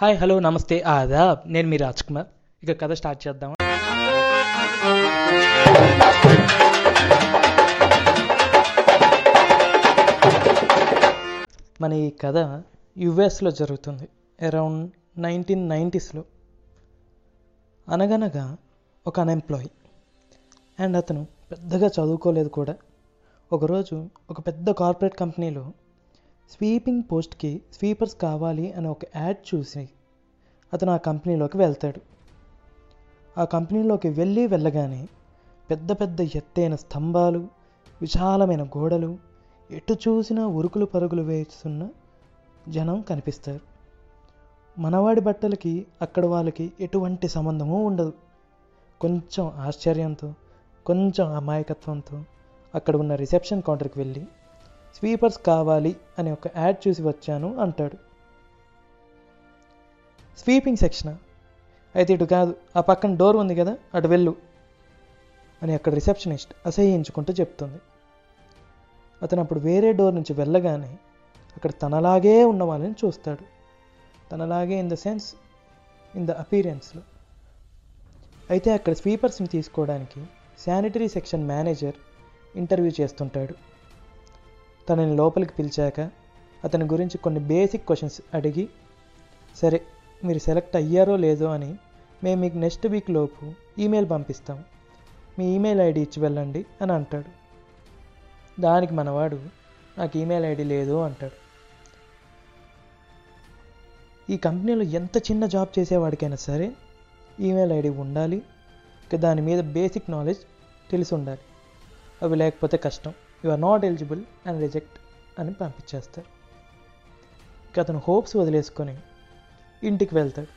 Hi hello నమస్తే ఆదాబ్. నేను మీ రాజ్ కుమార్ ఇక కథ స్టార్ట్ చేద్దాం మన ఈ కథ యుఎస్లో జరుగుతుంది. అరౌండ్ నైన్టీన్ నైంటీస్లో అనగనగా ఒక అన్ఎంప్లాయీ అండ్ అతను పెద్దగా చదువుకోలేదు కూడా. ఒకరోజు ఒక పెద్ద కార్పొరేట్ కంపెనీలో స్వీపింగ్ పోస్ట్కి స్వీపర్స్ కావాలి అని ఒక యాడ్ చూసి అతను ఆ కంపెనీలోకి వెళ్తాడు. ఆ కంపెనీలోకి వెళ్ళి వెళ్ళగానే పెద్ద పెద్ద ఎత్తైన స్తంభాలు విశాలమైన గోడలు ఎటు చూసినా ఉరుకులు పరుగులు వేస్తున్న జనం కనిపిస్తారు. మనవాడి బట్టలకి అక్కడ వాళ్ళకి ఎటువంటి సంబంధమూ ఉండదు. కొంచెం ఆశ్చర్యంతో కొంచెం అమాయకత్వంతో అక్కడ ఉన్న రిసెప్షన్ కౌంటర్కి వెళ్ళి స్వీపర్స్ కావాలి అని ఒక యాడ్ చూసి వచ్చాను అంటాడు. Sweeping section. అయితే ఇటు కాదు ఆ పక్కన డోర్ ఉంది కదా అటు వెళ్ళు అని అక్కడ రిసెప్షనిస్ట్ అసహ్యించుకుంటూ చెప్తుంది. అతను అప్పుడు వేరే డోర్ నుంచి వెళ్ళగానే అక్కడ తనలాగే ఉన్న వాళ్ళని చూస్తాడు. తనలాగే in the sense in the అపీరియన్స్లో అయితే అక్కడ స్వీపర్స్ని తీసుకోవడానికి శానిటరీ సెక్షన్ మేనేజర్ ఇంటర్వ్యూ చేస్తుంటాడు. తనని లోపలికి పిలిచాక అతని గురించి కొన్ని బేసిక్ క్వశ్చన్స్ అడిగి సరే మీరు సెలెక్ట్ అయ్యారో లేదో అని మేము మీకు నెక్స్ట్ వీక్ లోపు ఈమెయిల్ పంపిస్తాం. మీ ఈమెయిల్ ఐడి ఇచ్చి వెళ్ళండి అని అంటాడు. దానికి మనవాడు నాకు ఈమెయిల్ ఐడి లేదు అంటాడు. ఈ కంపెనీలో ఎంత చిన్న జాబ్ చేసేవాడికైనా సరే ఈమెయిల్ ఐడి ఉండాలి. ఇక దాని మీద బేసిక్ నాలెడ్జ్ తెలిసి ఉండాలి. అవి లేకపోతే కష్టం. You are not eligible and reject అని పంపించేస్తారు. ఇక అతను హోప్స్ వదిలేసుకొని ఇంటికి వెళ్తాడు.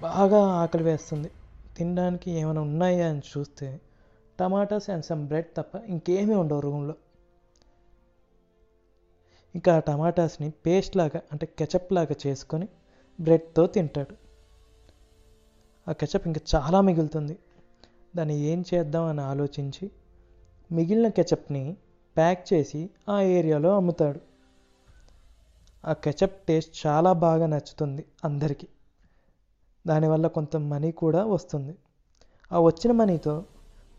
బాగా ఆకలి వేస్తుంది. తినడానికి ఏమైనా ఉన్నాయా అని చూస్తే టమాటాస్ అండ్ సమ్ బ్రెడ్ తప్ప ఇంకేమీ ఉండవు రూమ్లో. ఇంకా ఆ టమాటాస్ని పేస్ట్ లాగా అంటే కెచప్ లాగా చేసుకొని బ్రెడ్తో తింటాడు. ఆ కెచప్ ఇంకా చాలా మిగులుతుంది. దాన్ని ఏం చేద్దాం అని ఆలోచించి మిగిలిన కెచప్ని ప్యాక్ చేసి ఆ ఏరియాలో అమ్ముతాడు. ఆ కెచప్ టేస్ట్ చాలా బాగా నచ్చుతుంది అందరికీ. దానివల్ల కొంత మనీ కూడా వస్తుంది. ఆ వచ్చిన మనీతో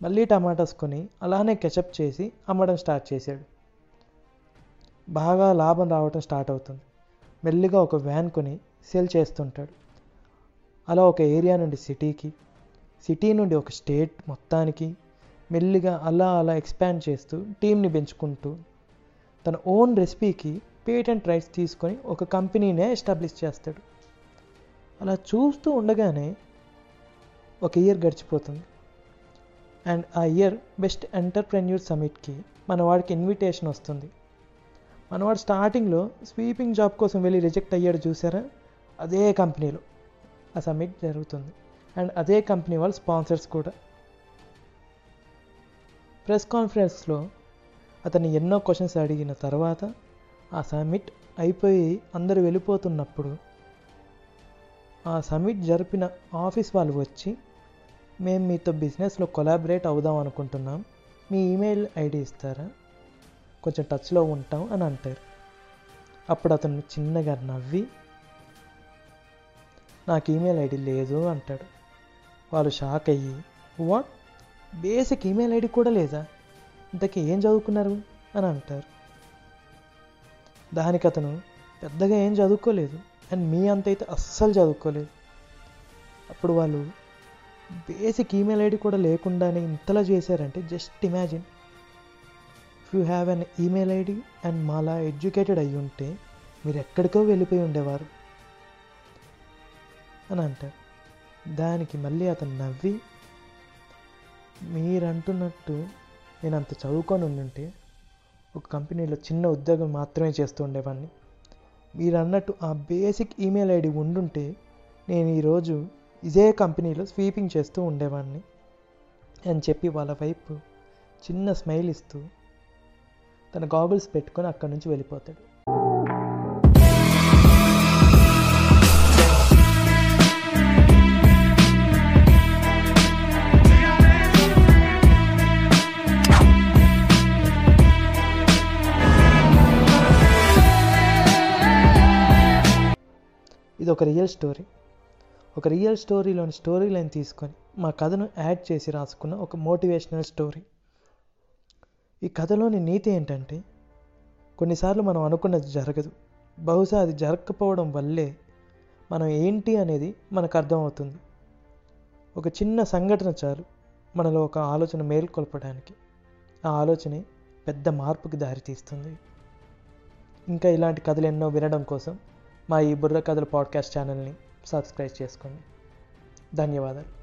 మళ్ళీ టమాటాస్ కొని అలానే కెచప్ చేసి అమ్మడం స్టార్ట్ చేశాడు. బాగా లాభం రావటం స్టార్ట్ అవుతుంది. మెల్లిగా ఒక వ్యాన్ కొని సేల్ చేస్తుంటాడు. అలా ఒక ఏరియా నుండి సిటీకి సిటీ నుండి ఒక స్టేట్ మొత్తానికి మెల్లిగా అలా అలా ఎక్స్పాండ్ చేస్తూ టీంని పెంచుకుంటూ తన ఓన్ రెసిపీకి పేటెంట్ రైట్స్ తీసుకొని ఒక కంపెనీనే ఎస్టాబ్లిష్ చేస్తాడు. అలా చూస్తూ ఉండగానే ఒక ఇయర్ గడిచిపోతుంది. అండ్ ఆ ఇయర్ బెస్ట్ ఎంటర్ప్రెన్యూర్ సమిట్కి మన వాడికి ఇన్విటేషన్ వస్తుంది. మనవాడు స్టార్టింగ్లో స్వీపింగ్ జాబ్ కోసం వెళ్ళి రిజెక్ట్ అయ్యాడు చూసారా? అదే కంపెనీలో ఆ సమిట్ జరుగుతుంది. అండ్ అదే కంపెనీ వాళ్ళ స్పాన్సర్స్ కూడా. ప్రెస్ కాన్ఫరెన్స్లో అతన్ని ఎన్నో క్వశ్చన్స్ అడిగిన తర్వాత ఆ సమిట్ అయిపోయి అందరూ వెళ్ళిపోతున్నప్పుడు ఆ సమిట్ జరిపిన ఆఫీస్ వాళ్ళు వచ్చి మేము మీతో బిజినెస్లో కొలాబరేట్ అవుదాం అనుకుంటున్నాం. మీ ఈమెయిల్ ఐడి ఇస్తారా? కొంచెం టచ్లో ఉంటాం అని అంటారు. అప్పుడు అతను చిన్నగా నవ్వి నాకు ఈమెయిల్ ఐడి లేదు అంటాడు. వాళ్ళు షాక్ అయ్యి వాట్? బేసిక్ ఈమెయిల్ ఐడి కూడా లేదా? ఇంతకీ ఏం చదువుకున్నారు? అని అంటారు. దానికి అతను పెద్దగా ఏం చదువుకోలేదు అండ్ మీ అంత అయితే అస్సలు చదువుకోలేదు. అప్పుడు వాళ్ళు బేసిక్ ఈమెయిల్ ఐడి కూడా లేకుండానే ఇంతలా చేశారంటే just imagine. If you have an email ID and Mala educated అయి ఉంటే మీరు ఎక్కడికో వెళ్ళిపోయి ఉండేవారు. అని అంటారు. దానికి మళ్ళీ అతను నవ్వి మీరంటున్నట్టు నేను అంత చదువుకొని ఉండుంటే ఒక కంపెనీలో చిన్న ఉద్యోగం మాత్రమే చేస్తూ ఉండేవాడిని మీరు అన్నట్టు ఆ బేసిక్ ఈమెయిల్ ఐడి ఉండుంటే నేను ఈరోజు ఇదే కంపెనీలో స్వీపింగ్ చేస్తూ ఉండేవాడిని అని చెప్పి వాళ్ళ వైపు చిన్న స్మైల్ ఇస్తూ తన గాగుల్స్ పెట్టుకొని అక్కడి నుంచి వెళ్ళిపోతాడు. ఇది ఒక రియల్ స్టోరీ ఒక రియల్ స్టోరీలోని స్టోరీ లైన్ తీసుకొని మా కథను యాడ్ చేసి రాసుకున్న ఒక మోటివేషనల్ స్టోరీ ఈ కథలోని నీతి ఏంటంటే కొన్నిసార్లు మనం అనుకున్నది జరగదు. బహుశా అది జరగకపోవడం వల్లే మనం ఏంటి అనేది మనకు అర్థమవుతుంది. ఒక చిన్న సంఘటన చాలు మనలో ఒక ఆలోచన మేల్కొల్పడానికి. ఆ ఆలోచనే పెద్ద మార్పుకి దారితీస్తుంది. ఇంకా ఇలాంటి కథలు ఎన్నో వినడం కోసం మా ఈ బుర్ర కథల పాడ్కాస్ట్ ఛానల్ని సబ్స్క్రైబ్ చేసుకోండి. ధన్యవాదాలు.